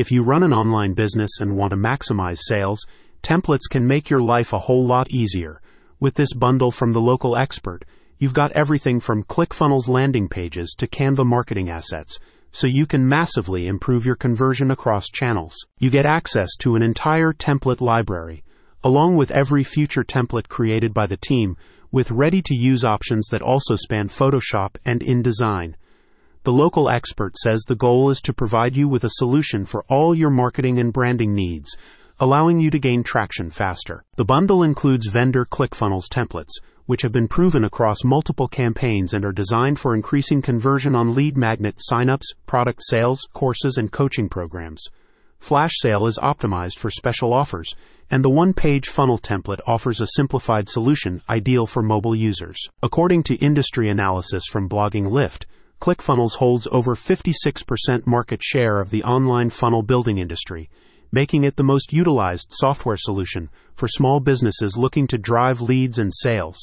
If you run an online business and want to maximize sales, templates can make your life a whole lot easier. With this bundle from the local expert, you've got everything from ClickFunnels landing pages to Canva marketing assets, so you can massively improve your conversion across channels. You get access to an entire template library, along with every future template created by the team, with ready to use options that also span Photoshop and InDesign. The local expert says the goal is to provide you with a solution for all your marketing and branding needs, allowing you to gain traction faster. The bundle includes vendor ClickFunnels templates, which have been proven across multiple campaigns and are designed for increasing conversion on lead magnet signups, product sales, courses, and coaching programs. Flash Sale is optimized for special offers, and the one page funnel template offers a simplified solution ideal for mobile users. According to industry analysis from Blogging Lift, ClickFunnels holds over 56% market share of the online funnel building industry, making it the most utilized software solution for small businesses looking to drive leads and sales.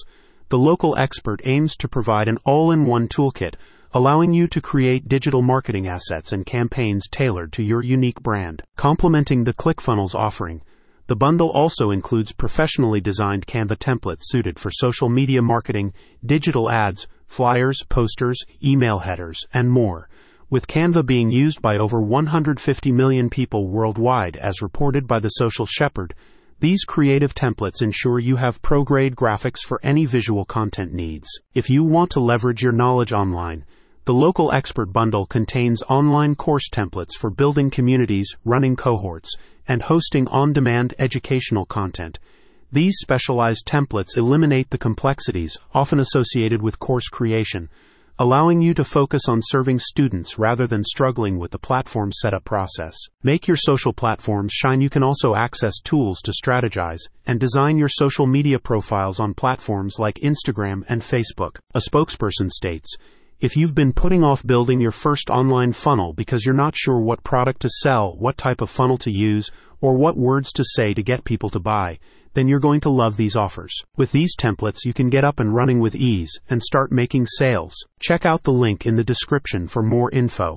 The local expert aims to provide an all in one toolkit allowing you to create digital marketing assets and campaigns tailored to your unique brand. Complementing the ClickFunnels offering, the bundle also includes professionally designed Canva templates suited for social media marketing, digital ads, flyers, posters, email headers, and more. With Canva being used by over 150 million people worldwide, as reported by the Social Shepherd, these creative templates ensure you have pro grade graphics for any visual content needs. If you want to leverage your knowledge online, the local expert bundle contains online course templates for building communities, running cohorts, and hosting on demand educational content. These specialized templates eliminate the complexities often associated with course creation, allowing you to focus on serving students rather than struggling with the platform setup process. Make your social platforms shine. You can also access tools to strategize and design your social media profiles on platforms like Instagram and Facebook. A spokesperson states, if you've been putting off building your first online funnel because you're not sure what product to sell, what type of funnel to use, or what words to say to get people to buy, then you're going to love these offers. With these templates, you can get up and running with ease and start making sales. Check out the link in the description for more info.